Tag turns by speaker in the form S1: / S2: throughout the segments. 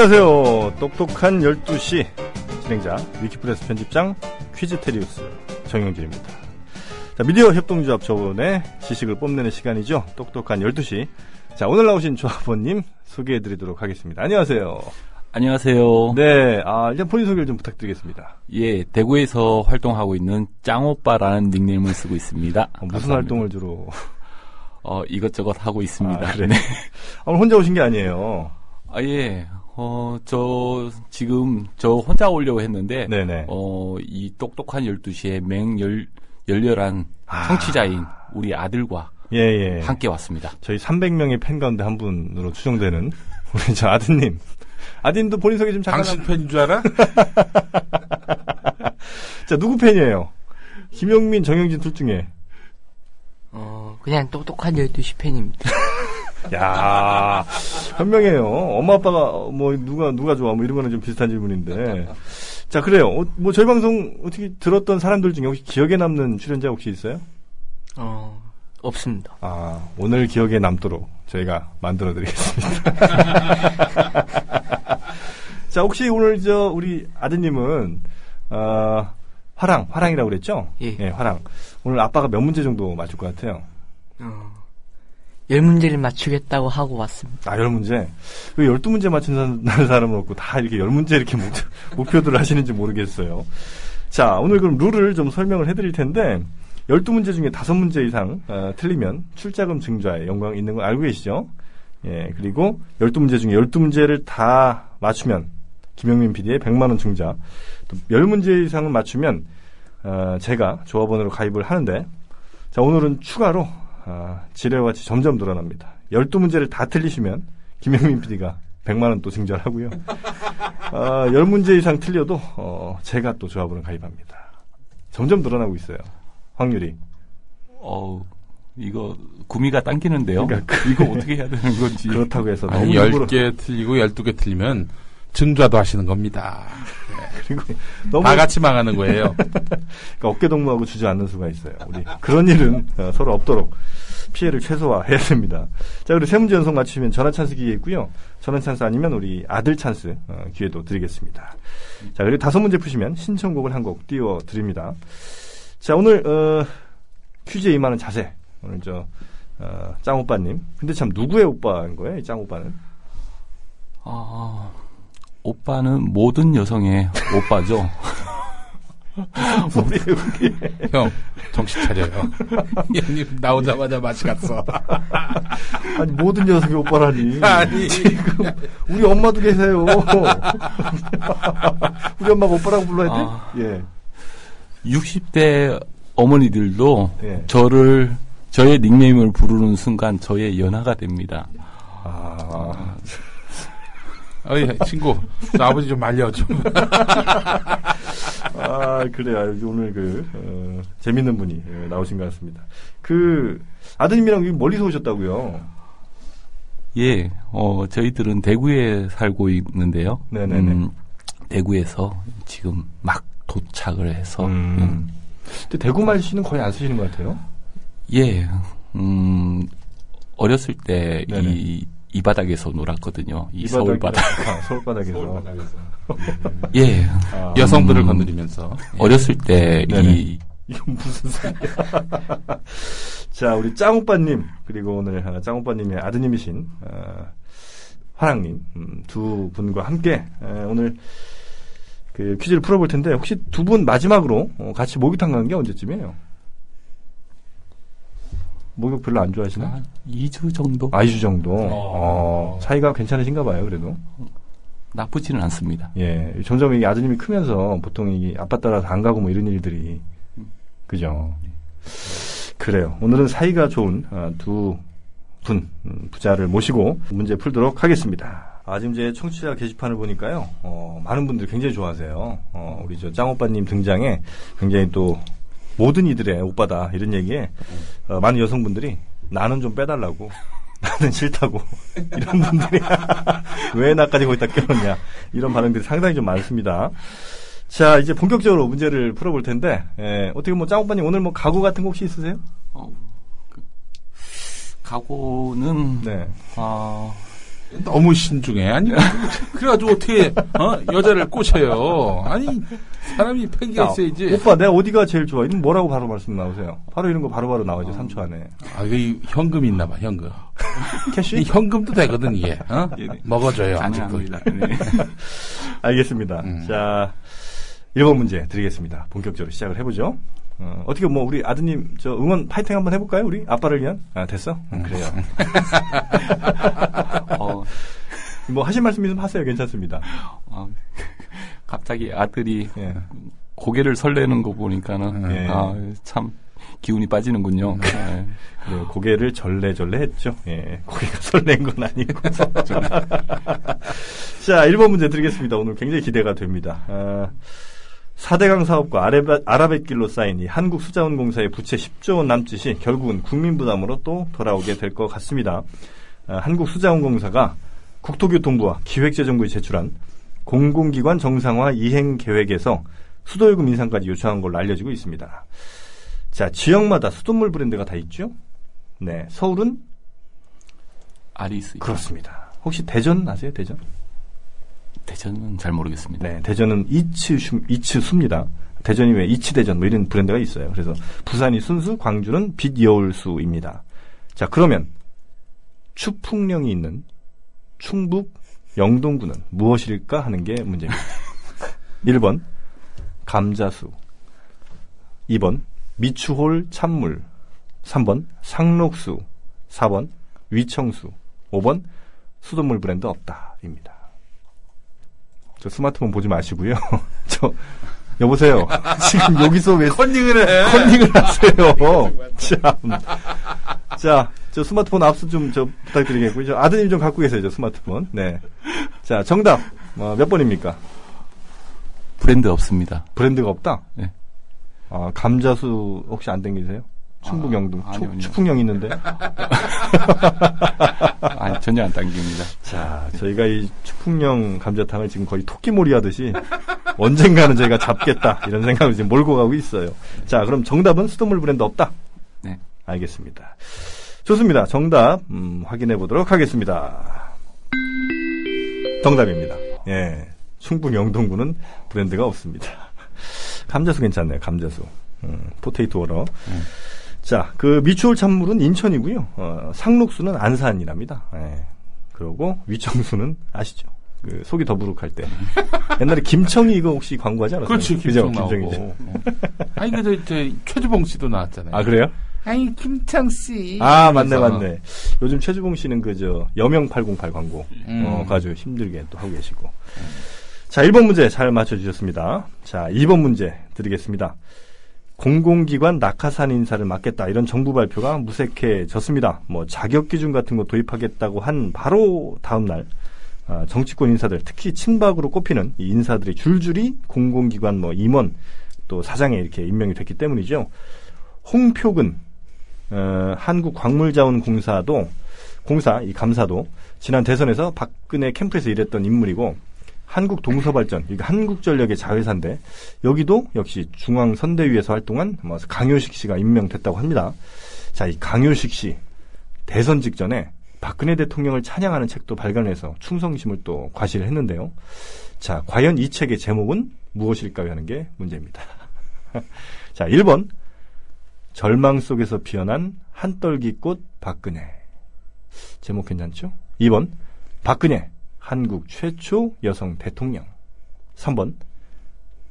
S1: 안녕하세요. 똑똑한 12시 진행자 위키프레스 편집장 퀴즈테리우스 정영진입니다. 자, 미디어 협동조합 저번에 지식을 뽐내는 시간이죠. 똑똑한 12시. 자, 오늘 나오신 조합원님 소개해 드리도록 하겠습니다. 안녕하세요.
S2: 안녕하세요.
S1: 네, 아, 일단 본인 소개를 좀 부탁드리겠습니다.
S2: 예, 대구에서 활동하고 있는 짱오빠라는 닉네임을 쓰고 있습니다.
S1: 어, 무슨
S2: 감사합니다.
S1: 활동을 주로?
S2: 어, 이것저것 하고 있습니다.
S1: 아, 그래.
S2: 네.
S1: 아, 오늘 혼자 오신 게 아니에요.
S2: 아, 예. 어, 저, 지금, 저 혼자 오려고 했는데,
S1: 네네.
S2: 어, 이 똑똑한 12시에 맹열, 열렬한
S1: 아.
S2: 청취자인 우리 아들과
S1: 예, 예.
S2: 함께 왔습니다.
S1: 저희 300명의 팬 가운데 한 분으로 추정되는 우리 저 아드님. 아드님도 본인 소개 좀 잠깐.
S3: 당신 팬인 줄 알아?
S1: 자, 누구 팬이에요? 김영민, 정영진 둘 중에.
S4: 어, 그냥 똑똑한 12시 팬입니다.
S1: 야 현명해요. 엄마 아빠가 뭐 누가 누가 좋아 뭐 이런 거는 좀 비슷한 질문인데. 자 그래요. 어, 뭐 저희 방송 어떻게 들었던 사람들 중에 혹시 기억에 남는 출연자 혹시 있어요?
S4: 어, 없습니다.
S1: 아 오늘 기억에 남도록 저희가 만들어 드리겠습니다. 자 혹시 오늘 저 우리 아드님은 어, 화랑 화랑이라고 그랬죠?
S4: 예.
S1: 화랑. 오늘 아빠가 몇 문제 정도 맞출 것 같아요.
S4: 어, 열 문제를 맞추겠다고 하고 왔습니다.
S1: 아, 열 문제. 왜 열두 문제 맞춘 사- 사람은 없고 다 이렇게 열 문제 이렇게 목, 목표들을 하시는지 모르겠어요. 자, 오늘 그럼 룰을 좀 설명을 해드릴 텐데, 열두 문제 중에 다섯 문제 이상 어, 틀리면 출자금 증자에 영광 있는 거 알고 계시죠? 예, 그리고 열두 문제 중에 열두 문제를 다 맞추면 김영민 PD의 100만 원 증자. 또열 문제 이상을 맞추면 어, 제가 조합원으로 가입을 하는데, 자, 오늘은 추가로 아, 지뢰와 같이 점점 늘어납니다. 12문제를 다 틀리시면 김영민 PD가 100만 원 또 증자를 하고요. 아, 10문제 이상 틀려도 어, 제가 또 조합으로 가입합니다. 점점 늘어나고 있어요. 확률이.
S2: 어 이거 구미가 당기는데요.
S1: 그러니까
S2: 이거 어떻게 해야 되는 건지.
S1: 그렇다고 해서 너무
S3: 아니,
S1: 일부러
S3: 10개 틀리고 12개 틀리면 중도하차 하시는 겁니다.
S1: 그리고 너무
S3: 다 같이 망하는 거예요.
S1: 그러니까 어깨 동무하고 주저앉는 수가 있어요. 우리 그런 일은 어, 서로 없도록 피해를 최소화해야 됩니다. 자, 그리고 세 문제 연속 맞추면 전화 찬스 기회 있고요. 전화 찬스 아니면 우리 아들 찬스 어, 기회도 드리겠습니다. 자, 그리고 다섯 문제 푸시면 신청곡을 한 곡 띄워 드립니다. 자, 오늘 어, 퀴즈에 임하는 자세. 오늘 저 어, 짱 오빠님. 근데 참 누구의 오빠인 거예요, 이 짱 오빠는?
S2: 아, 오빠는 모든 여성의 오빠죠.
S1: 그게.
S3: 형, 정신 차려요. 형님 나오자마자 맛이 갔어.
S1: 아니 모든 여성의 오빠라니.
S3: 아니.
S1: 지금 우리 엄마도 계세요. 우리 엄마가 오빠라고 불러야 돼?
S2: 아.
S1: 예.
S2: 60대 어머니들도
S1: 예.
S2: 저를 저의 닉네임을 부르는 순간 저의 연하가 됩니다.
S1: 아,
S3: 어이, 친구, 저 아버지 좀 말려줘.
S1: 아 그래요. 오늘 그 어, 재밌는 분이 예, 나오신 것 같습니다. 그 아드님이랑 여기 멀리서 오셨다고요?
S2: 예, 어, 저희들은 대구에 살고 있는데요.
S1: 네네네.
S2: 음, 대구에서 지금 막 도착을 해서, 음,
S1: 음. 근데 대구 말씨는 거의 안 쓰시는 것 같아요.
S2: 예, 음, 어렸을 때
S1: 네네.
S2: 이, 이 바닥에서 놀았거든요. 이,
S1: 이
S2: 서울
S1: 바닥-
S2: 바닥.
S1: 아, 서울 바닥에서.
S2: 예,
S1: 아,
S3: 여성들을
S2: 음.
S3: 건드리면서.
S2: 어렸을 때
S1: 네네.
S2: 이,
S1: 이건 무슨 소리야. 자, 우리 짱오빠님, 그리고 오늘 어, 짱오빠님의 아드님이신, 어, 화랑님, 음, 두 분과 함께, 에, 오늘 그 퀴즈를 풀어볼 텐데, 혹시 두 분 마지막으로 어, 같이 목욕탕 간게 언제쯤이에요? 목욕 별로 안 좋아하시나?
S2: 한 2주 정도?
S1: 아, 2주 정도. 어, 사이가 괜찮으신가 봐요, 그래도.
S2: 나쁘지는 않습니다.
S1: 예, 점점 이게 아드님이 크면서 보통 이 아빠 따라서 안 가고 뭐 이런 일들이 그죠. 그래요. 오늘은 사이가 좋은 아, 두 분, 음, 부자를 모시고 문제 풀도록 하겠습니다. 아, 지금 제 청취자 게시판을 보니까요, 어, 많은 분들이 굉장히 좋아하세요. 어, 우리 저 짱오빠님 등장에 굉장히 또 모든 이들의 오빠다 이런 얘기에 어, 많은 여성분들이 나는 좀 빼달라고 나는 싫다고 이런 분들이 왜 나까지 거기다 껴놓냐 이런 반응들이 상당히 좀 많습니다. 자 이제 본격적으로 문제를 풀어볼 텐데 예, 어떻게 뭐 짱오빠님 오늘 뭐 각오 같은 거 혹시 있으세요?
S2: 어, 그, 각오는
S1: 네.
S2: 아,
S3: 너무 신중해. 아니, 그래가지고 어떻게, 어? 여자를 꼬셔요. 아니, 사람이 패기가
S1: 자,
S3: 있어야지.
S1: 오빠, 내가 어디가 제일 좋아? 이건 뭐라고 바로 말씀 나오세요? 바로 이런 거 바로바로 나오죠, 3초 안에.
S3: 아, 이게 현금 있나 봐, 현금. 이
S1: 캐시?
S3: 현금도 되거든, 이게. 어?
S2: 예, 네.
S3: 먹어줘요, 아직도.
S2: 가능합니다. 네.
S1: 알겠습니다.
S3: 음.
S1: 자, 1번 문제 드리겠습니다. 본격적으로 시작을 해보죠. 어, 떻게 뭐 우리 아드님 저 응원 파이팅 한번 해볼까요? 우리 아빠를 위한? 아 됐어? 음, 그래요.
S2: 어,
S1: 뭐 하실 말씀 있으면 하세요. 괜찮습니다.
S2: 어, 갑자기 아들이
S1: 예.
S2: 고개를 설레는 거 보니까는
S1: 예.
S2: 아, 참 기운이 빠지는군요. 예.
S1: 네, 고개를 절레절레 했죠. 예, 고개가 설렌 건 아니고. 자, 1번 문제 드리겠습니다. 오늘 굉장히 기대가 됩니다. 아, 4대강 사업과 아라뱃, 아라뱃길로 쌓인 이 한국수자원공사의 부채 10조 원 남짓이 결국은 국민 부담으로 또 돌아오게 될 것 같습니다. 아, 한국수자원공사가 국토교통부와 기획재정부에 제출한 공공기관 정상화 이행 계획에서 수도요금 인상까지 요청한 걸로 알려지고 있습니다. 자, 지역마다 수돗물 브랜드가 다 있죠? 네, 서울은
S2: 아리스.
S1: 그렇습니다. 혹시 대전 아세요? 대전?
S2: 대전은 잘 모르겠습니다.
S1: 네, 대전은 이츠슈, 이츠수입니다. 대전이 왜 이치대전 뭐 이런 브랜드가 있어요. 그래서 부산이 순수, 광주는 빛여울수입니다. 자, 그러면 추풍령이 있는 충북 영동구는 무엇일까 하는 게 문제입니다. 1번 감자수 2번 미추홀 찬물 3번 상록수 4번 위청수 5번 수돗물 브랜드 없다입니다. 저 스마트폰 보지 마시고요. 저 여보세요. 지금 여기서 왜
S3: 컨닝을 해.
S1: 컨닝을 하세요? 참. 자, 저 스마트폰 압수 좀 저 부탁드리겠고요. 저 아드님 좀 갖고 계세요, 저 스마트폰. 네. 자, 정답. 어, 몇 번입니까?
S2: 브랜드 없습니다.
S1: 브랜드가 없다?
S2: 네.
S1: 아, 감자수 혹시 안 땡기세요? 충북
S2: 아,
S1: 영동.
S2: 아니요,
S1: 초-
S2: 아니요.
S1: 추풍령 있는데.
S2: 아니, 전혀 안 당깁니다.
S1: 자, 저희가 이 추풍령 감자탕을 지금 거의 토끼몰이 하듯이 언젠가는 저희가 잡겠다. 이런 생각을 지금 몰고 가고 있어요. 자, 그럼 정답은 수돗물 브랜드 없다?
S2: 네.
S1: 알겠습니다. 좋습니다. 정답, 음, 확인해 보도록 하겠습니다. 정답입니다. 예. 충북 영동구는 브랜드가 없습니다. 감자수 괜찮네요. 감자수. 음, 포테이토 워러. 자, 그 미추홀 찬물은 인천이고요. 어, 상록수는 안산이랍니다. 예. 그리고 위청수는 아시죠? 그 속이 더부룩할 때. 옛날에 김청이 이거 혹시 광고하지 않았어요?
S3: 그렇지,
S1: 그죠?
S3: 김청 나오고.
S1: 김청이죠.
S3: 어. 아니, 그, 저, 저, 최주봉 씨도 나왔잖아요.
S1: 아, 그래요?
S3: 아니, 김청 씨.
S1: 아, 맞네,
S3: 그래서.
S1: 맞네. 요즘 최주봉 씨는 그, 저, 여명 808 광고.
S3: 음.
S1: 어, 아주 힘들게 또 하고 계시고. 자, 1번 문제 잘 맞춰주셨습니다. 자, 2번 문제 드리겠습니다. 공공기관 낙하산 인사를 막겠다. 이런 정부 발표가 무색해졌습니다. 뭐, 자격 기준 같은 거 도입하겠다고 한 바로 다음 날, 아, 정치권 인사들, 특히 친박으로 꼽히는 이 인사들이 줄줄이 공공기관 뭐, 임원, 또 사장에 이렇게 임명이 됐기 때문이죠. 홍표근, 어, 한국광물자원공사도 공사 이 감사도 지난 대선에서 박근혜 캠프에서 일했던 인물이고 한국 동서발전 이게 한국전력의 자회사인데 여기도 역시 중앙선대위에서 활동한 뭐 강효식 씨가 임명됐다고 합니다. 자, 이 강효식 씨 대선 직전에 박근혜 대통령을 찬양하는 책도 발간해서 충성심을 또 과시를 했는데요. 자, 과연 이 책의 제목은 무엇일까요? 하는 게 문제입니다. 자, 1번 절망 속에서 피어난 한떨기꽃 박근혜. 제목 괜찮죠? 2번 박근혜 한국 최초 여성 대통령. 3번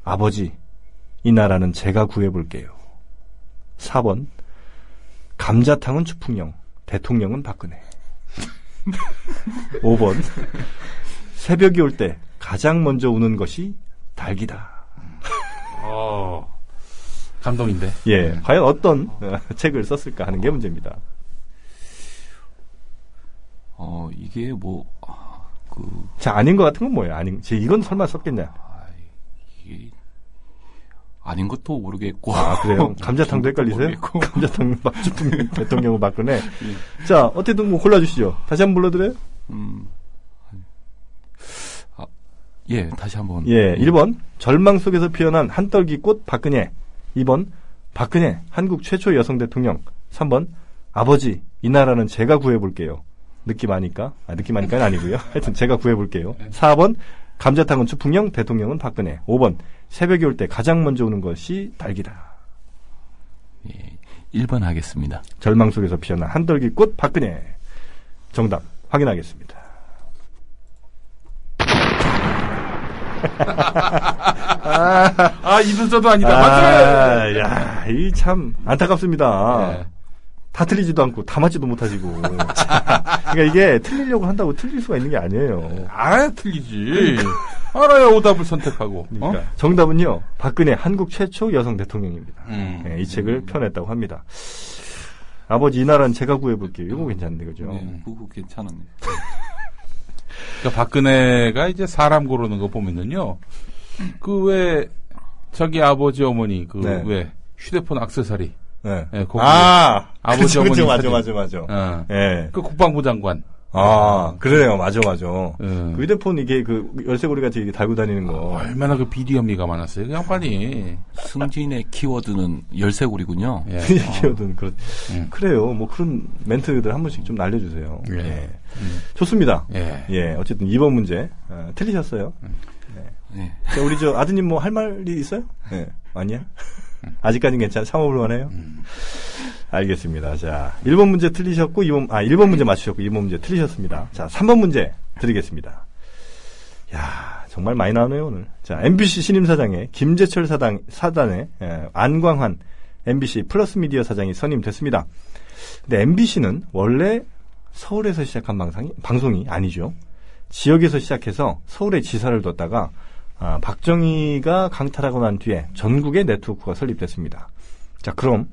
S1: 아버지 이 나라는 제가 구해볼게요. 4번 감자탕은 추풍령 대통령은 박근혜. 5번 새벽이 올 때 가장 먼저 우는 것이 닭이다.
S3: 어, 감동인데.
S1: 예, 과연 어떤 어, 책을 썼을까 하는 게 문제입니다.
S2: 어, 이게 뭐, 아, 그,
S1: 자, 아닌 것 같은 건 뭐예요? 아닌, 제 이건 설마 썼겠냐?
S2: 아, 이게, 아닌 것도 모르겠고.
S1: 아, 그래요? 감자탕도 헷갈리세요?
S2: 모르겠고.
S1: 감자탕 막 추풍 대통령을 박근혜. 자, 어쨌든 뭐 골라주시죠. 다시 한번 불러드려요?
S2: 음, 아, 예, 다시 한 번.
S1: 예, 1번 절망 속에서 피어난 한떨기 꽃 박근혜. 2번 박근혜 한국 최초 여성 대통령. 3번 아버지 이 나라는 제가 구해볼게요. 느낌 아니까? 아, 느낌 아니까는 아니고요. 하여튼 제가 구해볼게요. 4번, 감자탕은 추풍령, 대통령은 박근혜. 5번, 새벽이 올 때 가장 먼저 오는 것이 딸기다.
S2: 예, 1번 하겠습니다.
S1: 절망 속에서 피어난 한떨기 꽃 박근혜. 정답 확인하겠습니다.
S3: 아, 이순서도 아니다. 맞아요.
S1: 아, 야, 이 참 안타깝습니다.
S3: 예.
S1: 다 틀리지도 않고 다 맞지도 못하시고. 자, 그러니까 이게 틀리려고 한다고 틀릴 수가 있는 게 아니에요.
S3: 알아야 틀리지. 알아야 오답을 선택하고.
S1: 그러니까
S3: 어?
S1: 정답은요. 박근혜 한국 최초 여성 대통령입니다.
S3: 음.
S1: 예, 이 책을 펴냈다고 합니다. 아버지 이 나라는 제가 구해볼게요. 이거 괜찮은데 그죠?
S2: 네, 그거 괜찮은데.
S3: 그러니까 박근혜가 이제 사람 고르는 거 보면은요. 그왜 저기 아버지 어머니 그
S1: 네.
S3: 왜 휴대폰 액세서리.
S1: 네.
S3: 예, 거기
S1: 아,
S3: 아버지
S1: 그쵸,
S3: 어머니
S1: 맞아,
S3: 사진.
S1: 맞아, 맞아.
S3: 어.
S1: 예.
S3: 그 국방부 장관.
S1: 아, 그러네요. 맞아, 맞아.
S3: 예.
S1: 그 휴대폰 이게 그 열쇠고리 같이 이렇게 달고 다니는 거.
S3: 얼마나 그 비디언미가 많았어요. 그 양반이.
S2: 승진의 키워드는 열쇠고리군요.
S3: 예.
S1: 키워든 그런.
S3: 음.
S1: 그래요. 뭐 그런 멘트들 한 번씩 좀 날려주세요.
S3: 예.
S1: 예.
S3: 음.
S1: 좋습니다.
S3: 예.
S1: 예. 어쨌든 2번 문제 어, 틀리셨어요.
S2: 네.
S1: 자, 우리 저 아드님 뭐 할 말이 있어요? 예. 아니야? 아직까지는 괜찮아. 참아볼 만 해요?
S3: 음.
S1: 알겠습니다. 자, 1번 문제 틀리셨고, 2번, 아, 1번 문제 맞추셨고, 2번 문제 틀리셨습니다. 자, 3번 문제 드리겠습니다. 야 정말 많이 나오네요, 오늘. 자, MBC 신임사장에 김재철 사장, 사단에, 예, 안광환 MBC 플러스 미디어 사장이 선임됐습니다. 근데 MBC는 원래 서울에서 시작한 방송이, 방송이 아니죠. 지역에서 시작해서 서울에 지사를 뒀다가 아, 박정희가 강탈하고 난 뒤에 전국의 네트워크가 설립됐습니다. 자, 그럼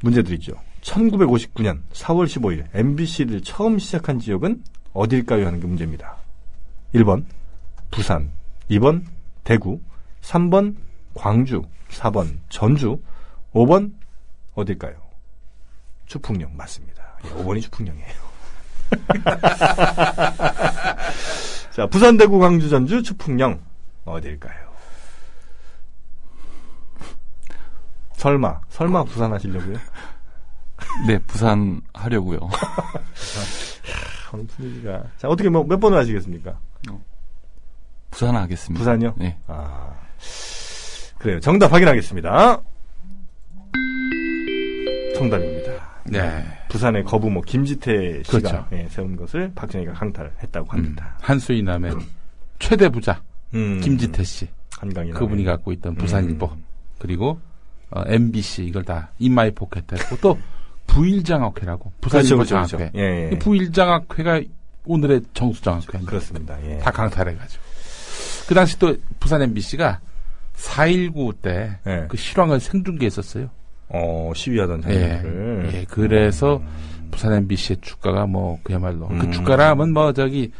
S1: 문제 드리죠. 1959년 4월 15일 MBC를 처음 시작한 지역은 어딜까요? 하는 게 문제입니다. 1번 부산, 2번 대구, 3번 광주, 4번 전주, 5번 어딜까요? 추풍령 맞습니다. 예, 5번이 추풍령이에요. 자, 부산, 대구, 광주, 전주, 추풍령 어딜까요? 설마, 설마 부산 하시려고요?
S2: 네, 부산 하려고요.
S1: 오늘 분위기가. 자, 어떻게 뭐 몇 번을 하시겠습니까?
S2: 부산 하겠습니다.
S1: 부산이요?
S2: 네.
S1: 아. 그래요. 정답 확인하겠습니다. 정답입니다.
S3: 네.
S1: 부산의 거부모 김지태 씨가
S3: 그렇죠.
S1: 예, 세운 것을 박정희가 강탈했다고
S3: 음,
S1: 합니다.
S3: 한수인 남의 최대 부자
S1: 음.
S3: 김지태 씨
S1: 한강이
S3: 그분이 갖고 있던 부산일보
S1: 음.
S3: 그리고 어, MBC 이걸 다 인마이 포켓했고 또 부일장학회라고 부산일보
S1: 그렇죠, 그렇죠,
S3: 장학회
S1: 그렇죠. 예, 예.
S3: 이 부일장학회가 오늘의 정수장학회
S1: 그렇습니다. 예.
S3: 다 강탈해가지고 그 당시 또 부산 MBC가 4.19 때그
S1: 예.
S3: 실황을 생중계했었어요.
S1: 어, 시위하던
S3: 예,
S1: 장면을
S3: 예, 그래서 부산 MBC의 주가가 뭐 그야말로
S1: 음.
S3: 그 주가라 하면 뭐 저기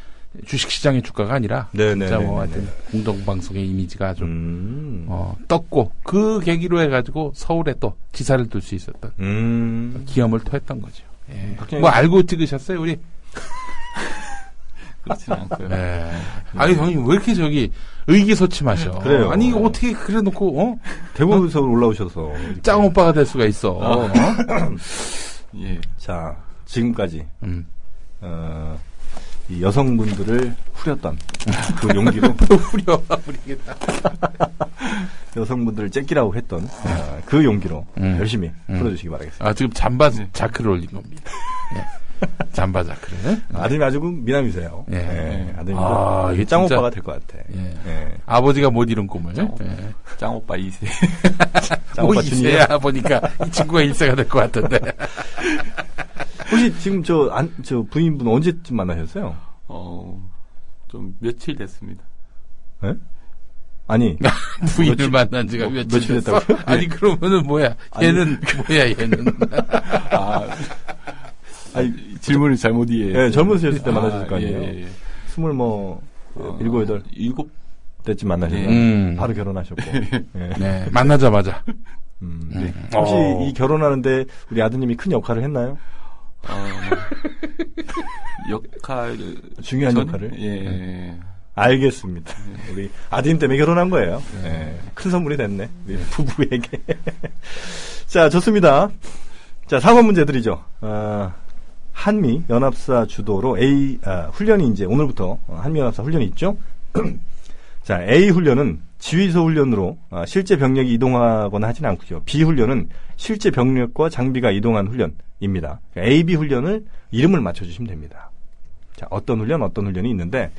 S3: 주식시장의 주가가 아니라
S1: 네네네네네.
S3: 진짜 뭐 하여튼 공동방송의 이미지가 좀
S1: 음.
S3: 어, 떴고 그 계기로 해가지고 서울에 또 지사를 둘수 있었던
S1: 음.
S3: 기염을 토했던 거죠. 예.
S1: 박정희
S3: 뭐 알고 찍으셨어요 우리?
S2: 그렇지는 않고요.
S3: 네. 아니 형님 왜 이렇게 저기 의기소침하셔?
S1: 그래요.
S3: 아니 이거 어떻게 그래놓고 어?
S1: 대구에서 올라오셔서 이렇게.
S3: 짱 오빠가 될 수가 있어. 어?
S2: 예.
S1: 자, 지금까지
S3: 음.
S1: 어, 이 여성분들을 후렸던 그 용기로
S3: 후려 우리겠다.
S1: 여성분들을 째끼라고 했던 어, 그 용기로
S3: 음.
S1: 열심히
S3: 음.
S1: 풀어주시기 바라겠습니다.
S3: 아 지금 잠바 자크를 올린 겁니다. 예. 잠바 자크를.
S1: 아드님이 아주 그 미남이세요.
S3: 예.
S1: 예, 아드님이
S3: 아, 이게
S1: 짱 오빠가 될 것 같아.
S3: 예.
S1: 예.
S3: 아버지가 못 이룬 꿈을.
S2: 짱
S3: 예.
S2: 짱 오빠 2세.
S3: 짱뭐
S1: 오빠
S3: 이세야
S1: 준이야.
S3: 보니까 이 친구가 일세가 될 것 같은데.
S1: 혹시 지금 저, 안, 저 부인분 언제쯤 만나셨어요?
S2: 어, 좀 며칠 됐습니다.
S1: 예? 아니,
S3: 부인을
S1: 며칠-
S3: 만난 지가
S1: 뭐,
S3: 며칠,
S1: 며칠
S3: 됐어?
S1: 됐다고요?
S3: 아니 그러면은 뭐야?
S1: 아니.
S3: 얘는 뭐야? 얘는
S2: 아,
S1: 아니,
S2: 질문을 잘못 이해.
S1: 예, 젊으셨을 때 만나셨을 거 아니에요?
S2: 예, 예, 예.
S1: 스물 뭐,
S2: 어,
S1: 일곱, 여덟
S2: 일곱,
S1: 때쯤 만나셨어요.
S2: 예.
S3: 음.
S1: 바로 결혼하셨고. 예.
S3: 네 만나자마자
S1: 음.
S3: 네.
S1: 혹시
S3: 어.
S1: 이 결혼하는데 우리 아드님이 큰 역할을 했나요?
S2: 어, 역할.
S1: 중요한
S2: 전-
S1: 역할을?
S2: 예, 예.
S1: 알겠습니다. 우리 아드님 때문에 결혼한 거예요. 예. 큰 선물이 됐네. 우리 부부에게. 자, 좋습니다. 자, 4번 문제 드리죠. 아, 한미 연합사 주도로 A 아, 훈련이 이제 오늘부터 어, 한미 연합사 훈련이 있죠. 자, A 훈련은 지휘소 훈련으로 아, 실제 병력이 이동하거나 하지는 않고요. B 훈련은 실제 병력과 장비가 이동한 훈련입니다. 그러니까 A, B 훈련을 이름을 맞춰주시면 됩니다. 자, 어떤 훈련, 어떤 훈련이 있는데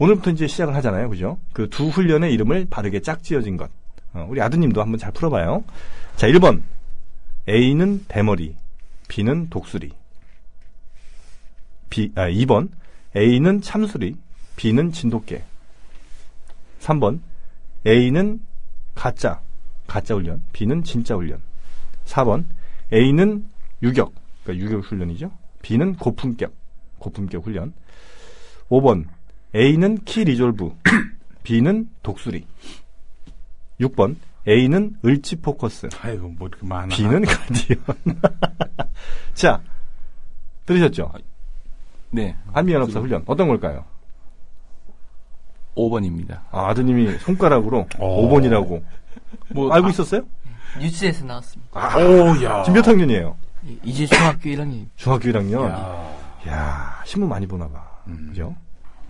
S1: 오늘부터 이제 시작을 하잖아요, 그죠? 그 두 훈련의 이름을 바르게 짝지어진 것. 어, 우리 아드님도 한번 잘 풀어봐요. 자, 1번 A는 대머리, B는 독수리. B, 아, 2번 A는 참수리, B는 진돗개. 3번 A는 가짜, 가짜 훈련, B는 진짜 훈련. 4번 A는 유격, 그러니까 유격 훈련이죠. B는 고품격, 고품격 훈련. 5번 A는 Key Resolve, B는 독수리. 6번 A는 을지 포커스,
S3: 아이고, 뭐 이렇게 많아.
S1: B는 Guardian. 자, 들으셨죠?
S2: 네.
S1: 한미연합사 훈련 어떤 걸까요?
S2: 5번입니다.
S1: 아, 아드님이 손가락으로
S3: 어.
S1: 5번이라고
S3: 뭐,
S1: 알고 있었어요?
S4: 뉴스에서 나왔습니다.
S3: 오, 야.
S1: 지금 몇 학년이에요?
S4: 이- 이제 중학교 1학년.
S1: 중학교 1학년.
S3: 야.
S1: 야 신문 많이 보나 봐.
S3: 음.
S1: 그죠?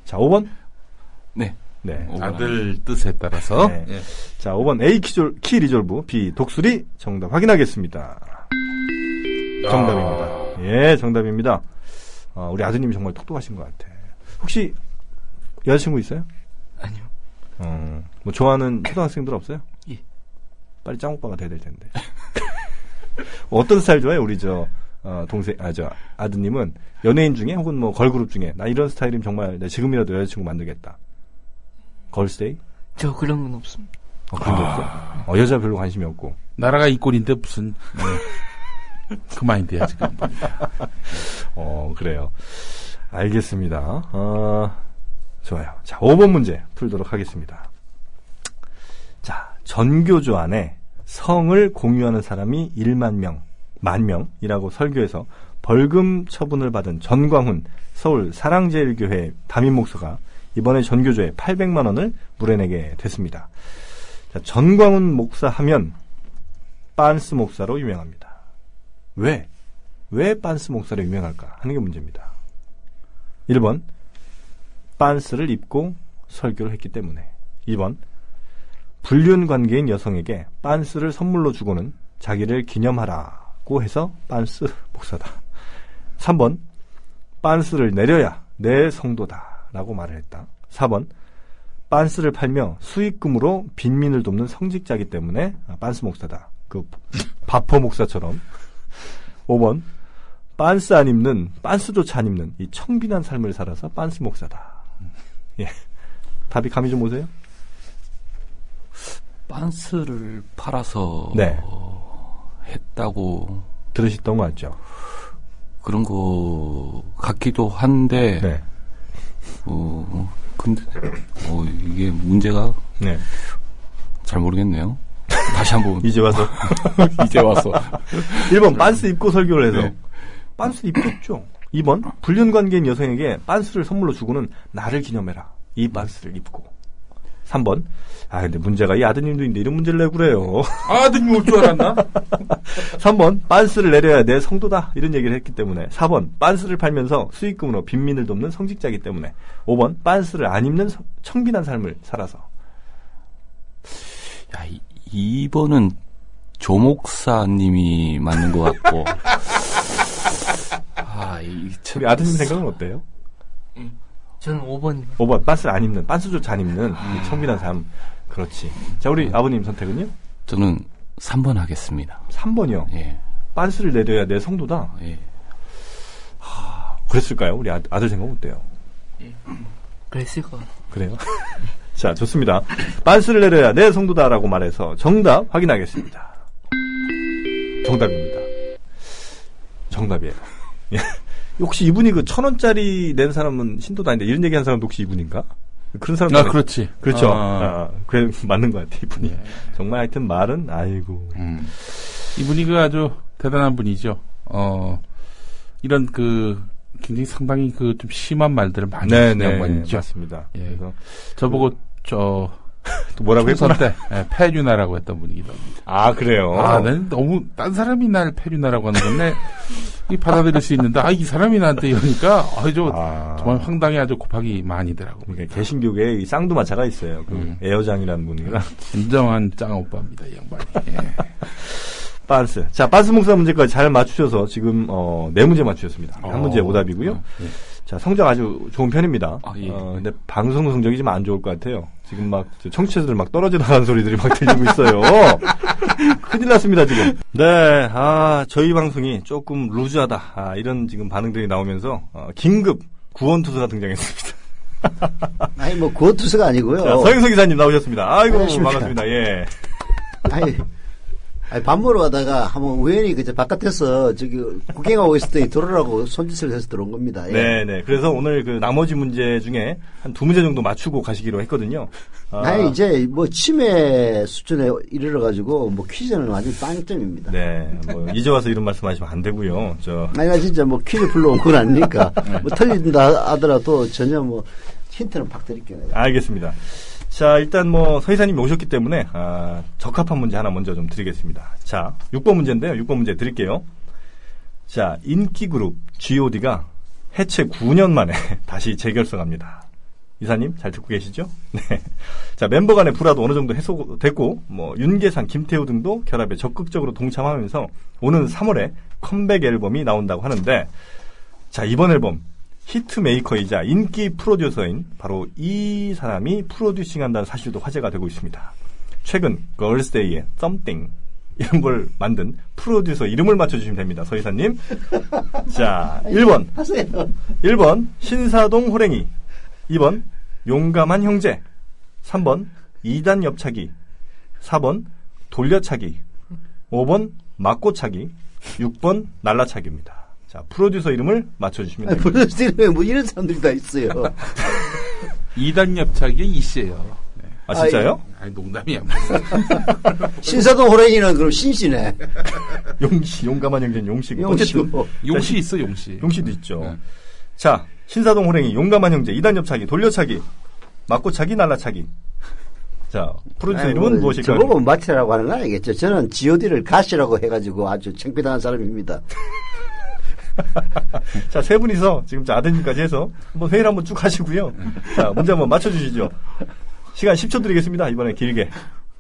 S1: 자, 5번.
S2: 네.
S1: 네.
S2: 오.
S3: 아들 뜻에 따라서.
S1: 네.
S3: 예.
S1: 자, 5번 A 키졸, Key Resolve, B 독수리 정답 확인하겠습니다. 정답입니다. 예, 정답입니다. 어, 우리 아드님이 정말 똑똑하신 것 같아. 혹시 여자친구 있어요?
S4: 아니요.
S1: 어, 뭐 좋아하는 초등학생들 없어요?
S4: 예.
S1: 빨리 짱오빠가 돼야 될 텐데. 어떤 스타일 좋아해요? 우리 저 어, 동생, 아, 저 아드님은 연예인 중에 혹은 뭐 걸그룹 중에 나 이런 스타일이면 정말 내가 지금이라도 여자친구 만들겠다. 걸스데이?
S4: 저 그런 건 없습니다.
S1: 어, 그런 게 없어? 어, 여자 별로 관심이 없고.
S3: 나라가 이 꼴인데 무슨, 네. 그 마인드야, 지금.
S1: 어, 그래요. 알겠습니다. 어, 좋아요. 자, 5번 문제 풀도록 하겠습니다. 자, 전교조 안에 성을 공유하는 사람이 1만 명, 만 명이라고 설교해서 벌금 처분을 받은 전광훈 서울 사랑제일교회 담임 목사가 이번에 전교조에 800만 원을 물어내게 됐습니다. 자, 전광훈 목사 하면 빤스 목사로 유명합니다. 왜? 왜 빤스 목사로 유명할까 하는 게 문제입니다. 1번 빤스를 입고 설교를 했기 때문에 2번 불륜 관계인 여성에게 빤스를 선물로 주고는 자기를 기념하라고 해서 빤스 목사다. 3번 빤스를 내려야 내 성도다라고 말을 했다. 4번 빤스를 팔며 수익금으로 빈민을 돕는 성직자이기 때문에 아, 빤스 목사다. 그 바퍼 목사처럼 5번 빤스 안 입는 빤스조차 안 입는 이 청빈한 삶을 살아서 빤스 목사다. 예. 답이 감이 좀 오세요?
S2: 빤스를 팔아서
S1: 네.
S2: 했다고
S1: 들으셨던 거 같죠?
S2: 그런 거 같기도 한데
S1: 네.
S2: 어 근데 어 이게 문제가
S1: 네.
S2: 잘 모르겠네요. 다시 한번
S1: 이제 와서
S2: 이제 와서
S1: 1번 빤스 입고 설교를 해서
S2: 네.
S1: 빤스 입겠죠. 2번 불륜 관계인 여성에게 빤스를 선물로 주고는 나를 기념해라. 이 빤스를 입고. 3번 아 근데 문제가 이 아드님도 있는데 이런 문제를 내고 그래요.
S3: 아드님 올 줄 알았나?
S1: 3번 빤스를 내려야 내 성도다 이런 얘기를 했기 때문에 4번 빤스를 팔면서 수익금으로 빈민을 돕는 성직자이기 때문에 5번 빤스를 안 입는 성- 청빈한 삶을 살아서
S2: 야, 이, 2번은 조 목사님이 맞는 것 같고. 아, 이, 참.
S1: 우리 아드님 생각은 어때요?
S4: 저는 5번입니다.
S1: 5번 빤스를 안 입는 빤스조차 안 입는 이 청빈한 삶 그렇지 자 우리 아버님 선택은요?
S2: 저는 3번 하겠습니다.
S1: 3번이요
S2: 예,
S1: 빤스를 내려야 내 성도다
S2: 예.
S1: 그랬을까요? 우리 아, 아들 생각은 어때요?
S4: 그랬을 것 같아요.
S1: 그래요? 자, 좋습니다. 빤스를 내려야 내 성도다라고 말해서 정답 확인하겠습니다. 정답입니다. 정답이에요. 예. 혹시 이분이 그 천 원짜리 낸 사람은 신도다 아닌데 이런 얘기 한 사람도 혹시 이분인가? 그런 사람
S3: 아, 그렇지.
S1: 그렇죠.
S3: 아.
S1: 아, 그래 맞는 것 같아 이분이.
S3: 예.
S1: 정말 하여튼 말은 아이고.
S3: 음. 이분이 그 아주 대단한 분이죠. 어, 이런 그, 굉장히 상당히 그 좀 심한 말들을 많이 하는 양반이죠.
S1: 맞습니다.
S3: 예.
S1: 그래서
S3: 저보고 저,
S1: 또 뭐라고 했구나.
S3: 때, 예, 패륜나라고 했던 분이기도 합니다.
S1: 아 그래요.
S3: 아, 난 너무, 딴 사람이 날 패륜나라고 하는 건데, 이 받아들일 수 있는데 아 이 사람이 나한테 이러니까 아주
S1: 아.
S3: 정말 황당해 아주 곱하기 많이더라고.
S1: 그러니까 개신교계에 이 쌍두마차가 있어요. 그
S3: 음.
S1: 애여장이라는 분이랑
S3: 진정한 짱 오빠입니다, 이 양반이. 예.
S1: 빤스. 자, 빤스 목사 문제까지 잘 맞추셔서 지금 어, 네 문제 맞추셨습니다. 한 문제
S3: 어.
S1: 오답이고요.
S3: 예.
S1: 자, 성적 아주 좋은 편입니다.
S2: 아, 예.
S1: 어, 근데 방송 성적이 좀 안 좋을 것 같아요. 지금 막저 청취자들 막 떨어져 나가는 소리들이 막 들리고 있어요. 큰일 났습니다, 지금. 네, 아, 저희 방송이 조금 루즈하다. 아, 이런 지금 반응들이 나오면서 어, 긴급 구원투수가 등장했습니다.
S5: 아니 뭐 구호투수가 아니고요.
S1: 자, 서영석 기사님 나오셨습니다. 아이고,
S5: 안녕하십니까.
S1: 반갑습니다. 예.
S5: 아니, 아니 밥 먹으러 가다가 한번 우연히 그저 바깥에서 저기 구경하고 있을 때 돌아라고 손짓을 해서 들어온 겁니다. 예.
S1: 네 네. 그래서 오늘 그 나머지 문제 중에 한 두 문제 정도 맞추고 가시기로 했거든요. 아,
S5: 아니 이제 뭐 치매 수준에 이르러 가지고 뭐 퀴즈는 완전 빵점입니다.
S1: 네. 뭐 이제 와서 이런 말씀하시면 안 되고요. 저
S5: 아니 나 진짜 뭐 퀴즈 불러온 건 아니니까
S1: 네.
S5: 뭐 틀린다 하더라도 전혀 뭐 힌트는 팍 드릴게요. 내가.
S1: 알겠습니다. 자, 일단 뭐 서희사님이 오셨기 때문에 아, 적합한 문제 하나 먼저 좀 드리겠습니다. 자, 6번 문제인데요. 6번 문제 드릴게요. 자, 인기 그룹 G.O.D가 해체 9년 만에 다시 재결성합니다. 이사님 잘 듣고 계시죠? 네. 자 멤버 간의 불화도 어느 정도 해소됐고 뭐 윤계상, 김태우 등도 결합에 적극적으로 동참하면서 오는 3월에 컴백 앨범이 나온다고 하는데 자 이번 앨범 히트 메이커이자 인기 프로듀서인 바로 이 사람이 프로듀싱한다는 사실도 화제가 되고 있습니다. 최근 걸스데이의 Something 이런 걸 만든 프로듀서 이름을 맞춰주시면 됩니다. 서희사님. 자 1번
S5: 하세요.
S1: 1번 신사동 호랭이 2번 용감한 형제 3번 2단 옆차기 4번 돌려차기 5번 맞고차기 6번 날라차기입니다. 자 프로듀서 이름을 맞춰주시면
S5: 아니,
S1: 됩니다.
S5: 브루스티는 뭐 이런 사람들이 다 있어요.
S3: 2단 옆차기의 이씨예요. 네.
S1: 아 진짜요?
S3: 아니 농담이야.
S5: 신사동 호랭이는 그럼 신씨네.
S1: 용시 용감한 형제는 용시고
S5: 용시고.
S1: 어쨌든
S3: 용씨 있어 용씨.
S1: 용시도 있죠.
S3: 네.
S1: 자 신사동 호랭이 용감한 형제 2단 옆차기 돌려차기 맞고차기 날라차기 자 프로듀서
S5: 아니,
S1: 이름은
S5: 뭐,
S1: 무엇일까요?
S5: 저보고 마치라고 하는 건 아니겠죠. 저는 G.O.D를 가시라고 해가지고 아주 창피당한 사람입니다.
S1: 자, 세 분이서 지금 저 아드님까지 해서 한번 회의를 한번 쭉 하시고요. 자, 문제 한번 맞춰주시죠. 시간 10초 드리겠습니다. 이번에 길게.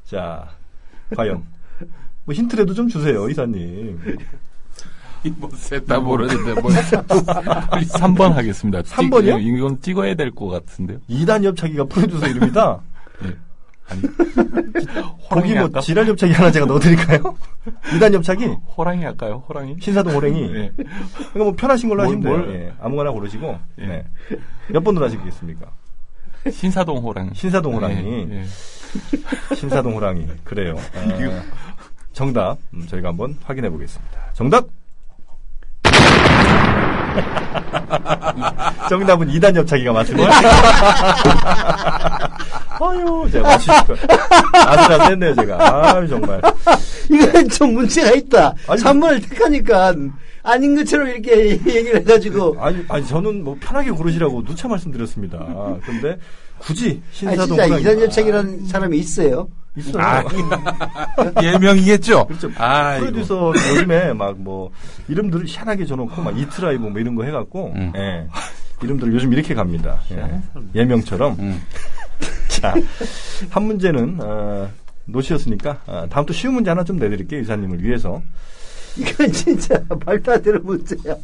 S1: 자, 과연. 뭐 힌트라도 좀 주세요, 이사님.
S3: 뭐셋다 모르는데 뭐.
S2: 빨리 3번 하겠습니다. 찍-
S1: 3번 이요?
S2: 이건 찍어야 될 것 같은데요.
S1: 2단 옆차기가 프로듀서 이름이다?
S2: 예. 아니, 호랑이
S1: 뭐
S2: 할까?
S1: 지랄 옆차기 하나 제가 넣어드릴까요? 2단 옆차기?
S2: 호랑이 할까요? 호랑이?
S1: 신사동 호랭이?
S2: 예.
S1: 그러니까 뭐 편하신 걸로
S2: 뭘,
S1: 하시면 돼요.
S2: 뭘?
S1: 예, 아무거나 고르시고.
S2: 예.
S1: 네. 몇 번으로 하시겠습니까?
S2: 신사동 호랑이.
S1: 신사동 호랑이.
S2: 예, 예.
S1: 신사동 호랑이. 그래요. 아, 정답 음, 저희가 한번 확인해 보겠습니다. 정답. 정답은 2단 옆차기가 맞습니다. 아유, 제가 맞추실 거. 아슬아슬했네요, 제가. 아유, 정말.
S5: 이건 좀 문제가 있다.
S1: 아니,
S5: 3번을 택하니까 아닌 것처럼 이렇게 얘기를 해가지고.
S1: 아니, 아니, 저는 뭐 편하게 고르시라고 누차 말씀드렸습니다. 근데 굳이
S5: 아니,
S1: 신사동
S5: 진짜
S1: 호랑이.
S5: 이단협책이라는 사람이 있어요.
S1: 있어요.
S3: 아, 예명이겠죠.
S1: 그렇죠.
S3: 아,
S1: 프로듀서 요즘에 막 뭐 이름들을 희한하게 줘놓고 막 이트라이브 뭐 이런 거 해갖고
S3: 음.
S1: 예. 이름들을 요즘 이렇게 갑니다. 예. 예명처럼.
S3: 음.
S1: 자, 한 문제는 어, 노시였으니까 어, 다음 또 쉬운 문제 하나 좀 내드릴게요 이사님을 위해서.
S5: 이건 진짜 말도 안 되는 문제야.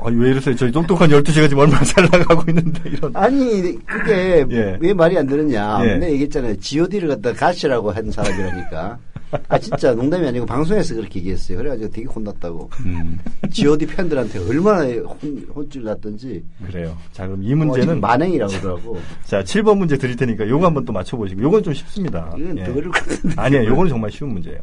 S1: 아, 왜 이러세요? 저희 똑똑한 12시가 지금 얼마나 잘 나가고 있는데 이런.
S5: 아니, 그게
S1: 예.
S5: 왜 말이 안 되느냐.
S1: 예.
S5: 내가 얘기했잖아요. G.O.D를 갖다 가시라고 한 사람이라니까. 아, 진짜 농담이 아니고 방송에서 그렇게 얘기했어요. 그래가지고 되게 혼났다고.
S3: 음.
S5: G.O.D 팬들한테 얼마나 혼, 혼쭐 났던지.
S1: 그래요. 자, 그럼 이
S5: 어,
S1: 문제는
S5: 지금 만행이라고 그러더라고.
S1: 자, 7번 문제 드릴 테니까 요거 한번 또 맞춰보시고 요건 좀 쉽습니다.
S5: 이건
S1: 예.
S5: 더 어려울 것 같은데.
S1: 아니에요. 요거는 정말 쉬운 문제예요.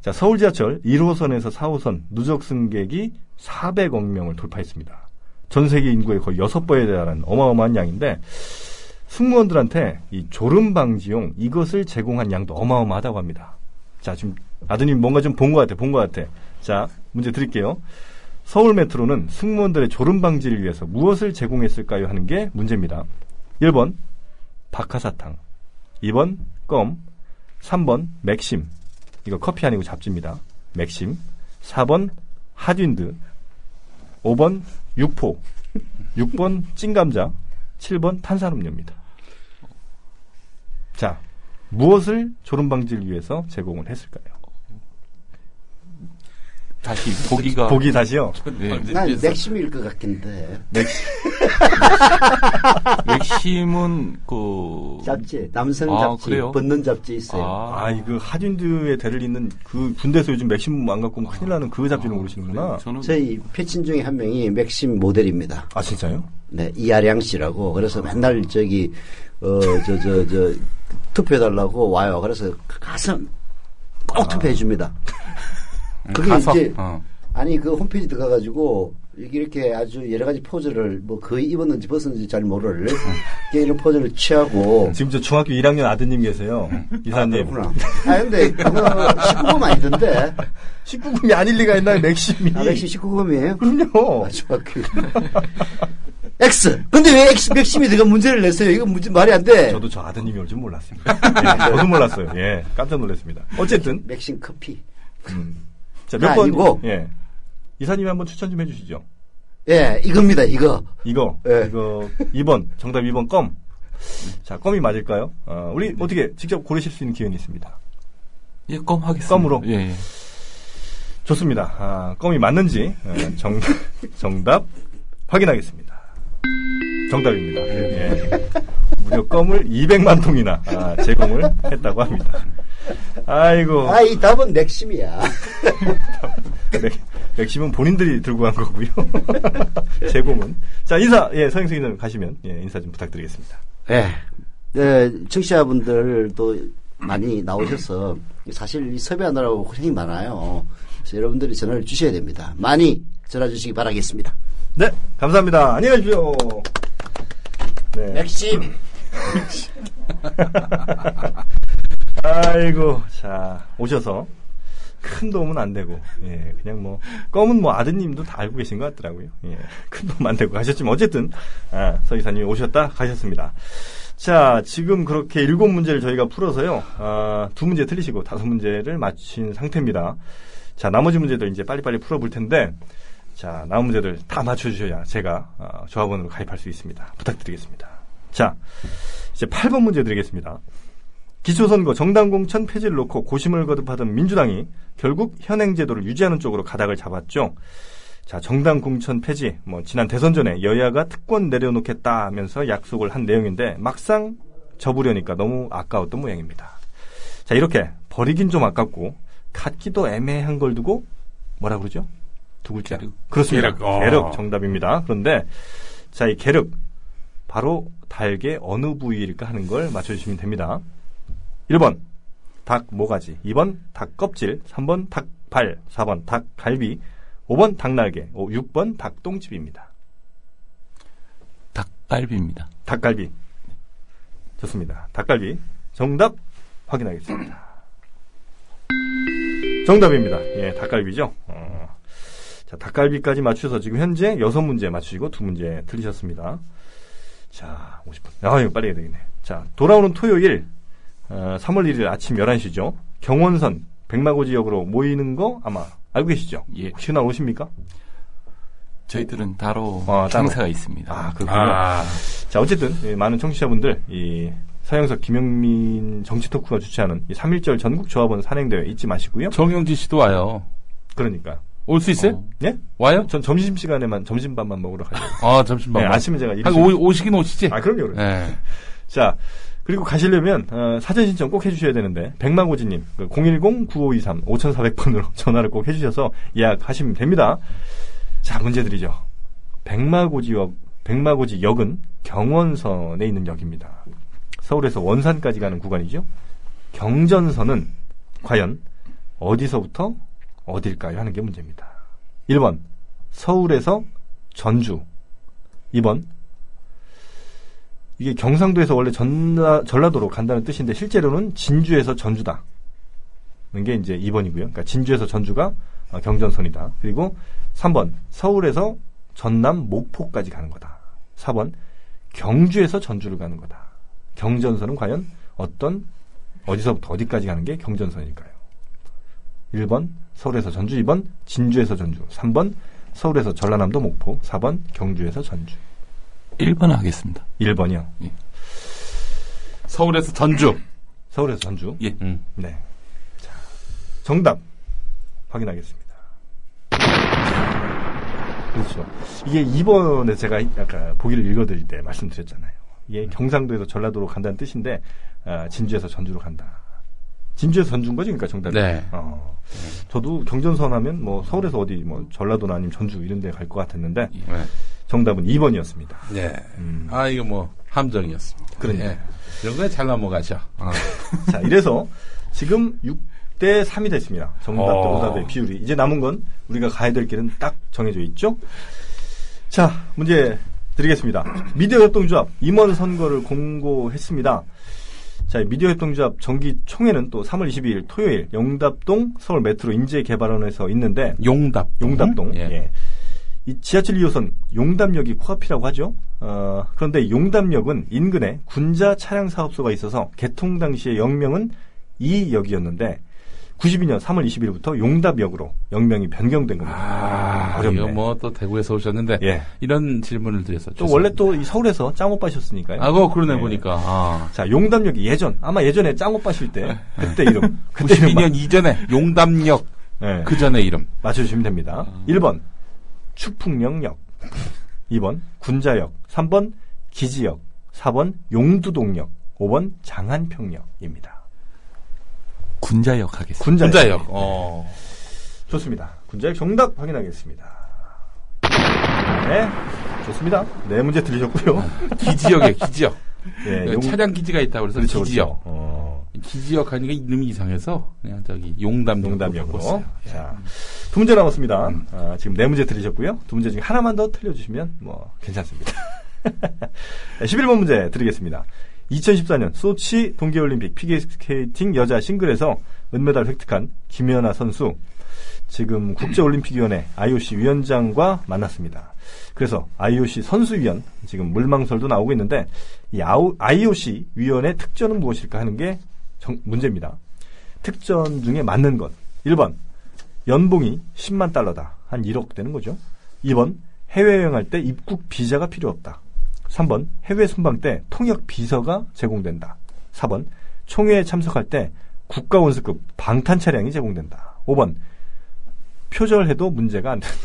S1: 자, 서울 지하철 1호선에서 4호선 누적 승객이 400억 명을 돌파했습니다. 전 세계 인구의 거의 6배에 달하는 어마어마한 양인데 승무원들한테 이 졸음 방지용 이것을 제공한 양도 어마어마하다고 합니다. 자, 지금 아드님 뭔가 좀 본 것 같아. 본 것 같아. 자, 문제 드릴게요. 서울 메트로는 승무원들의 졸음 방지를 위해서 무엇을 제공했을까요? 하는 게 문제입니다. 1번 박하사탕 2번 껌 3번 맥심 이거 커피 아니고 잡지입니다. 맥심 4번 hot wind 5번 육포, 6번 찐감자, 7번 탄산음료입니다. 자, 무엇을 졸음 방지를 위해서 제공을 했을까요?
S2: 다시 보기가
S1: 보기 다시요.
S2: 네.
S5: 난 맥심일 것 같은데.
S1: 맥시,
S2: 맥심은 그
S5: 잡지, 남성
S2: 아,
S5: 잡지,
S2: 그래요?
S5: 벗는 잡지 있어요.
S2: 아,
S1: 아, 이거 하진드의 대를 잇는 그 군대에서 요즘 맥심 안 갖고 큰일 나는 그 잡지를 모르시는구나.
S2: 그래요? 저는
S5: 저희 패친 중에 한 명이 맥심 모델입니다.
S1: 아, 진짜요?
S5: 네, 이아량 씨라고. 그래서 맨날 저기, 어, 저, 저, 저, 투표해 달라고 와요. 그래서 가서 꼭 투표해 줍니다. 그게
S3: 가서
S5: 이제,
S3: 어.
S5: 아니, 그 홈페이지 들어가가지고, 이렇게 아주 여러 가지 포즈를, 뭐, 거의 입었는지 벗었는지 잘 모를, 이런 포즈를 취하고,
S1: 지금 저 중학교 1학년 아드님 계세요. 이사님.
S5: 그렇구나. 아, 근데, 그거 19금 아니던데.
S1: 19금이 아닐 리가 있나요, 맥심이?
S5: 아, 맥심 19금이에요?
S1: 그럼요.
S5: 아, 중학교. X! 근데 왜 X, 맥심이 내가 문제를 냈어요? 이거 문제, 말이 안 돼.
S1: 저도 저 아드님이 올 줄 몰랐습니다. 예, 저도 몰랐어요. 예, 깜짝 놀랐습니다. 어쨌든,
S5: 맥심 커피.
S1: 음. 자,
S5: 아,
S1: 몇 번,
S5: 아니고.
S1: 예. 이사님이 한번 추천 좀 해주시죠.
S5: 예, 이겁니다, 이거.
S1: 이거,
S5: 예.
S1: 이거, 2번, 정답 2번 껌. 자, 껌이 맞을까요? 어, 우리 어떻게 직접 고르실 수 있는 기회는 있습니다.
S2: 예, 껌 하겠습니다.
S1: 껌으로?
S2: 예, 예.
S1: 좋습니다. 아, 껌이 맞는지, 어, 정, 정답 확인하겠습니다. 정답입니다. 예. 무려 껌을 200만 통이나 아, 제공을 했다고 합니다. 아이고.
S5: 아, 이 답은 맥심이야.
S1: 맥, 맥심은 본인들이 들고 간 거고요. 제공은. 자, 인사, 예, 서영수 기자님 가시면, 예, 인사 좀 부탁드리겠습니다.
S5: 예. 네, 청취자분들도 많이 나오셔서 사실 이 섭외하느라고 고생이 많아요. 그래서 여러분들이 전화를 주셔야 됩니다. 많이 전화 주시기 바라겠습니다.
S1: 네, 감사합니다. 안녕히 가십시오. 네.
S5: 맥심!
S1: 아이고, 자, 오셔서 큰 도움은 안 되고, 예, 그냥 뭐, 껌은 뭐 아드님도 다 알고 계신 것 같더라고요. 예, 큰 도움 안 되고 가셨지만, 어쨌든, 아, 서 이사님이 오셨다 가셨습니다. 자, 지금 그렇게 일곱 문제를 저희가 풀어서요, 아, 두 문제 틀리시고 다섯 문제를 맞힌 상태입니다. 자, 나머지 문제들 이제 빨리빨리 풀어볼 텐데, 자, 남은 문제들 다 맞춰주셔야 제가 어, 조합원으로 가입할 수 있습니다. 부탁드리겠습니다. 자, 이제 8번 문제 드리겠습니다. 기초선거 정당 공천 폐지를 놓고 고심을 거듭하던 민주당이 결국 현행 제도를 유지하는 쪽으로 가닥을 잡았죠. 자, 정당 공천 폐지, 뭐, 지난 대선 전에 여야가 특권 내려놓겠다 하면서 약속을 한 내용인데, 막상 접으려니까 너무 아까웠던 모양입니다. 자, 이렇게 버리긴 좀 아깝고, 갖기도 애매한 걸 두고, 뭐라 그러죠? 두 글자.
S2: 계륵.
S1: 그렇습니다.
S3: 계륵, 어.
S1: 계륵 정답입니다. 그런데, 자, 이 계륵. 바로 닭의 어느 부위일까 하는 걸 맞춰 주시면 됩니다. 1번, 닭 모가지. 2번, 닭 껍질. 3번, 닭 발. 4번, 닭 갈비. 5번, 닭 날개. 6번, 닭 똥집입니다.
S2: 닭갈비입니다.
S1: 닭갈비. 좋습니다. 닭갈비. 정답 확인하겠습니다. 정답입니다. 예, 닭갈비죠. 어, 자, 닭갈비까지 맞추셔서 지금 현재 여섯 문제 맞추시고 두 문제 틀리셨습니다. 자, 50분. 아, 이거 빨리 해야 되겠네. 자, 돌아오는 토요일, 어, 3월 1일 아침 11시죠. 경원선, 백마고 지역으로 모이는 거 아마 알고 계시죠?
S2: 예.
S1: 혹시 날 오십니까?
S2: 저희들은 따로
S1: 아.
S2: 장사가 있습니다.
S1: 아, 그렇군요.
S3: 아,
S1: 자, 어쨌든, 예, 많은 청취자분들, 이, 서영석, 김영민 정치 토크가 주최하는 이 3.1절 전국 조합원 산행대회 잊지 마시고요.
S3: 정영진 씨도 와요.
S1: 그러니까.
S3: 올 수 있어요?
S2: 어,
S1: 예?
S3: 와요?
S1: 전 점심 시간에만, 점심밥만 먹으러 가요.
S3: 아, 잠시만.
S1: 네, 아시면 제가
S3: 한 오, 오시긴 오시지?
S1: 아, 그럼요, 그럼요.
S3: 네.
S1: 자, 그리고 가시려면, 어, 사전 신청 꼭 해주셔야 되는데, 백마고지님, 그 010-9523, 5400번으로 전화를 꼭 해주셔서 예약하시면 됩니다. 자, 문제 드리죠. 백마고지역, 백마고지 역은 경원선에 있는 역입니다. 서울에서 원산까지 가는 구간이죠. 경전선은 과연 어디서부터 어딜까요? 하는 게 문제입니다. 1번, 서울에서 전주. 2번, 이게 경상도에서 원래 전라, 전라도로 간다는 뜻인데 실제로는 진주에서 전주다. 는게 이제 2번이고요. 그러니까 진주에서 전주가 어, 경전선이다. 그리고 3번 서울에서 전남 목포까지 가는 거다. 4번 경주에서 전주를 가는 거다. 경전선은 과연 어떤 어디서부터 어디까지 가는 게 경전선일까요? 1번 서울에서 전주, 2번 진주에서 전주, 3번 서울에서 전라남도 목포, 4번 경주에서 전주.
S2: 1번 하겠습니다.
S1: 1번이요.
S3: 서울에서 전주.
S1: 서울에서 전주.
S2: 예.
S3: 음.
S1: 네. 자, 정답 확인하겠습니다. 그렇죠. 이게 2번에 제가 아까 보기를 읽어드릴 때 말씀드렸잖아요. 이게 경상도에서 전라도로 간다는 뜻인데 아, 진주에서 전주로 간다. 진주에서 전주인 거지, 그러니까 정답이.
S3: 네.
S1: 어, 저도 경전선 하면 뭐 서울에서 어디 뭐 전라도나 아니면 전주 이런 데 갈 것 같았는데
S3: 네.
S1: 정답은 2번이었습니다.
S3: 네.
S1: 음.
S3: 아, 이거 뭐, 함정이었습니다.
S1: 그러니까.
S3: 예. 이런 거에 잘 넘어가셔. 어.
S1: 자, 이래서 지금 6대 3이 됐습니다. 정답 대
S3: 어.
S1: 오답의 비율이. 이제 남은 건 우리가 가야 될 길은 딱 정해져 있죠? 자, 문제 드리겠습니다. 미디어 협동조합 임원 선거를 공고했습니다. 자, 이 미디어 협동조합 정기 총회는 또 3월 22일 토요일 영답동 서울 메트로 인재개발원에서 있는데
S3: 용답.
S1: 용답동.
S3: 예.
S1: 예. 이 지하철 2호선 용담역이 코앞이라고 하죠. 어, 그런데 용담역은 인근에 군자 차량 사업소가 있어서 개통 당시의 역명은 이 역이었는데 92년 3월 20일부터 용답역으로 역명이 변경된 겁니다.
S3: 아,
S1: 어렵네.
S3: 이거 뭐 또 대구에서 오셨는데
S1: 예.
S3: 이런 질문을 드려서
S1: 또 원래 또이 서울에서 짱오빠셨으니까요.
S3: 아, 그거 그러네
S1: 예.
S3: 보니까. 아.
S1: 자, 용담역이 예전 아마 예전에 짱오빠실 때 그때 이름 그때 이름
S3: 92년 이전에 용담역
S1: 예.
S3: 그 전에 이름.
S1: 맞춰주시면 됩니다. 1번 축풍령역 2번 군자역 3번 기지역 4번 용두동역 5번 장안평역입니다.
S2: 군자역 하겠습니다.
S1: 군자역.
S3: 군자역. 어.
S1: 좋습니다. 군자역 정답 확인하겠습니다. 네, 좋습니다. 네 문제 들으셨고요.
S3: 기지역에 기지역.
S1: 예,
S3: 그 차량 기지가 있다고 그래서
S1: 그렇죠,
S3: 기지역.
S1: 그렇죠. 어,
S3: 기지역 하니까 이름이 이상해서 그냥 저기 용담
S1: 농담역으로.
S3: 바꿨어요. 예.
S1: 자, 두 문제 남았습니다. 아, 지금 네 문제 들으셨고요. 두 문제 중에 하나만 더 틀려주시면 뭐 괜찮습니다. 11번 문제 드리겠습니다. 2014년 소치 동계올림픽 피겨스케이팅 여자 싱글에서 은메달 획득한 김연아 선수 지금 국제올림픽위원회 IOC 위원장과 만났습니다. 그래서 IOC 선수위원 지금 물망설도 나오고 있는데 이 IOC 위원회 특전은 무엇일까 하는 게 정- 문제입니다. 특전 중에 맞는 것. 1번 연봉이 10만 달러다. 한 1억 되는 거죠. 2번 해외여행 할 때 입국 비자가 필요 없다. 3번 해외 순방 때 통역 비서가 제공된다. 4번 총회에 참석할 때 국가원수급 방탄 차량이 제공된다. 5번 표절해도 문제가 안 된다.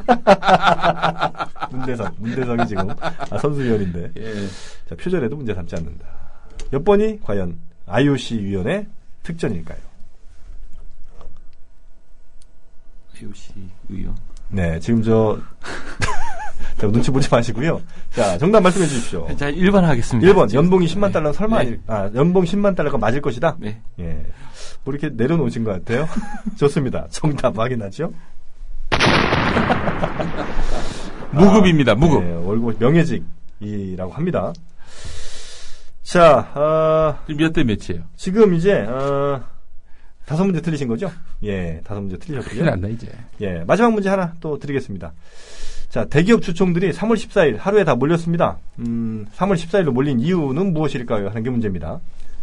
S1: 문대성, 문대성이 지금 아, 선수위원인데
S3: 예.
S1: 자, 표절해도 문제 삼지 않는다. 몇 번이 과연 IOC 위원회 특전일까요?
S2: IOC 의원.
S1: 네, 지금 저, 자, 눈치 보지 마시고요. 자, 정답 말씀해 주십시오.
S2: 자, 1번 하겠습니다.
S1: 1번, 연봉이 10만
S2: 네.
S1: 달러 설마,
S2: 네.
S1: 아닐- 아, 연봉 10만 달러가 맞을 것이다?
S2: 네.
S1: 예. 뭐 이렇게 내려놓으신 것 같아요. 좋습니다. 정답 확인하죠?
S3: 무급입니다. 무급.
S1: 네, 월급 명예직이라고 합니다. 자, 어,
S3: 지금 몇 대 몇이에요?
S1: 지금 이제, 어, 다섯 문제 틀리신 거죠? 예, 다섯 문제
S3: 큰일
S1: 틀리셨고요.
S3: 난다, 이제.
S1: 예, 마지막 문제 하나 또 드리겠습니다. 자, 대기업 주총들이 3월 14일 하루에 다 몰렸습니다. 음, 3월 14일로 몰린 이유는 무엇일까요? 하는 게 문제입니다.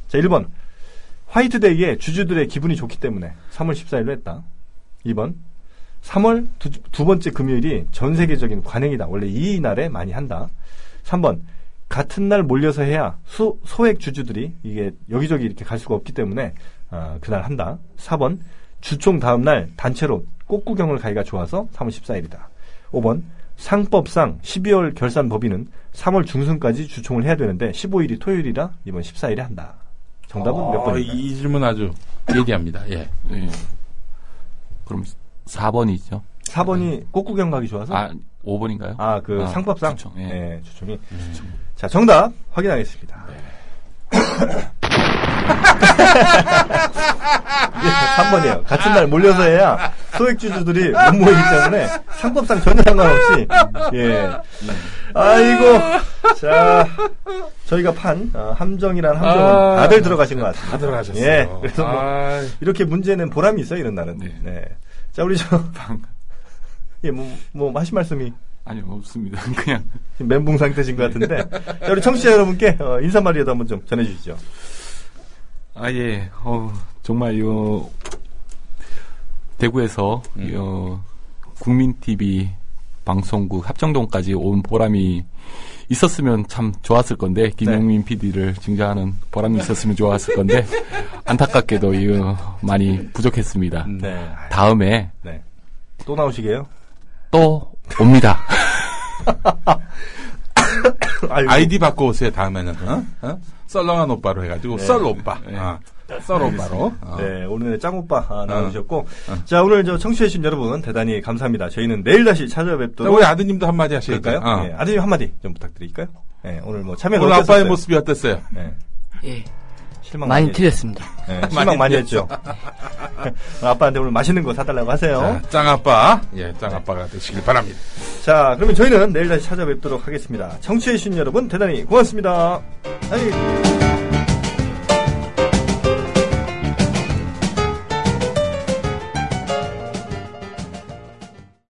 S1: 자, 1번. 화이트데이에 주주들의 기분이 좋기 때문에 3월 14일로 했다. 2번. 3월 두, 두 번째 금요일이 전 세계적인 관행이다. 원래 이 날에 많이 한다. 3번. 같은 날 몰려서 해야 수, 소액 주주들이 이게 여기저기 이렇게 갈 수가 없기 때문에 아, 그날 한다. 4번. 주총 다음 날 단체로 꽃구경을 가기가 좋아서 3월 14일이다. 5번. 상법상 12월 결산 법인은 3월 중순까지 주총을 해야 되는데 15일이 토요일이라 이번 14일에 한다. 정답은 몇
S3: 어,
S1: 번입니까?
S3: 이 질문 아주 예리합니다. 예.
S2: 네. 그럼 4번이죠.
S1: 4번이 꽃구경 가기 좋아서
S2: 아, 5번인가요?
S1: 아, 그
S2: 아,
S1: 상법상
S2: 주총, 예.
S1: 예, 주총이. 자, 정답 확인하겠습니다. 예, 3번이에요. 같은 날 몰려서 해야 소액주주들이 못 모이기 때문에 상법상 전혀 상관없이 예. 아이고. 자, 저희가 판 어, 함정이란 함정은
S3: 아,
S1: 다들 들어가신 것 같습니다.
S3: 다 들어가셨어요.
S1: 예. 그래서 뭐
S3: 아,
S1: 이렇게 문제는 보람이 있어요, 이런 날은. 네.
S2: 네.
S1: 자, 우리 저 예, 뭐, 뭐 하실 말씀이
S2: 아니요, 없습니다. 그냥
S1: 멘붕 상태신 것 같은데 자, 우리 청취자 여러분께 어, 인사말이라도 한번 좀 전해주시죠.
S2: 아, 예. 어, 정말, 요, 대구에서,
S3: 음.
S2: 요, 국민TV 방송국 합정동까지 온 보람이 있었으면 참 좋았을 건데 김용민 PD를 증자하는 보람이 있었으면 좋았을 건데 안타깝게도 이거 많이 부족했습니다.
S1: 네.
S2: 다음에
S1: 네. 또 나오시게요?
S2: 또 옵니다.
S3: 아이디 바꿔오세요, 다음에는. 어? 어? 썰렁한 오빠로 해가지고,
S1: 네.
S3: 썰 오빠. 어. 썰 오빠로. 어.
S1: 네, 오늘의 짱 오빠 아, 나오셨고. 자, 오늘 저 청취해주신 여러분 대단히 감사합니다. 저희는 내일 다시
S3: 자,
S1: 찾아뵙도록.
S3: 우리 아드님도 한마디? 어.
S1: 네, 아드님 한마디 좀 부탁드릴까요? 네, 오늘 뭐 참여가
S3: 오늘? 아빠의 모습이 어땠어요?
S1: 네,
S4: 예.
S1: 실망
S4: 많이
S1: 했죠.
S4: 틀렸습니다.
S1: 네, 실망 많이 했죠. 아빠한테 오늘 맛있는 거 사달라고 하세요.
S3: 자, 짱아빠. 예, 짱아빠가 되시길 바랍니다.
S1: 자, 그러면 저희는 내일 다시 찾아뵙도록 하겠습니다. 청취해주신 여러분 대단히 고맙습니다. 아이.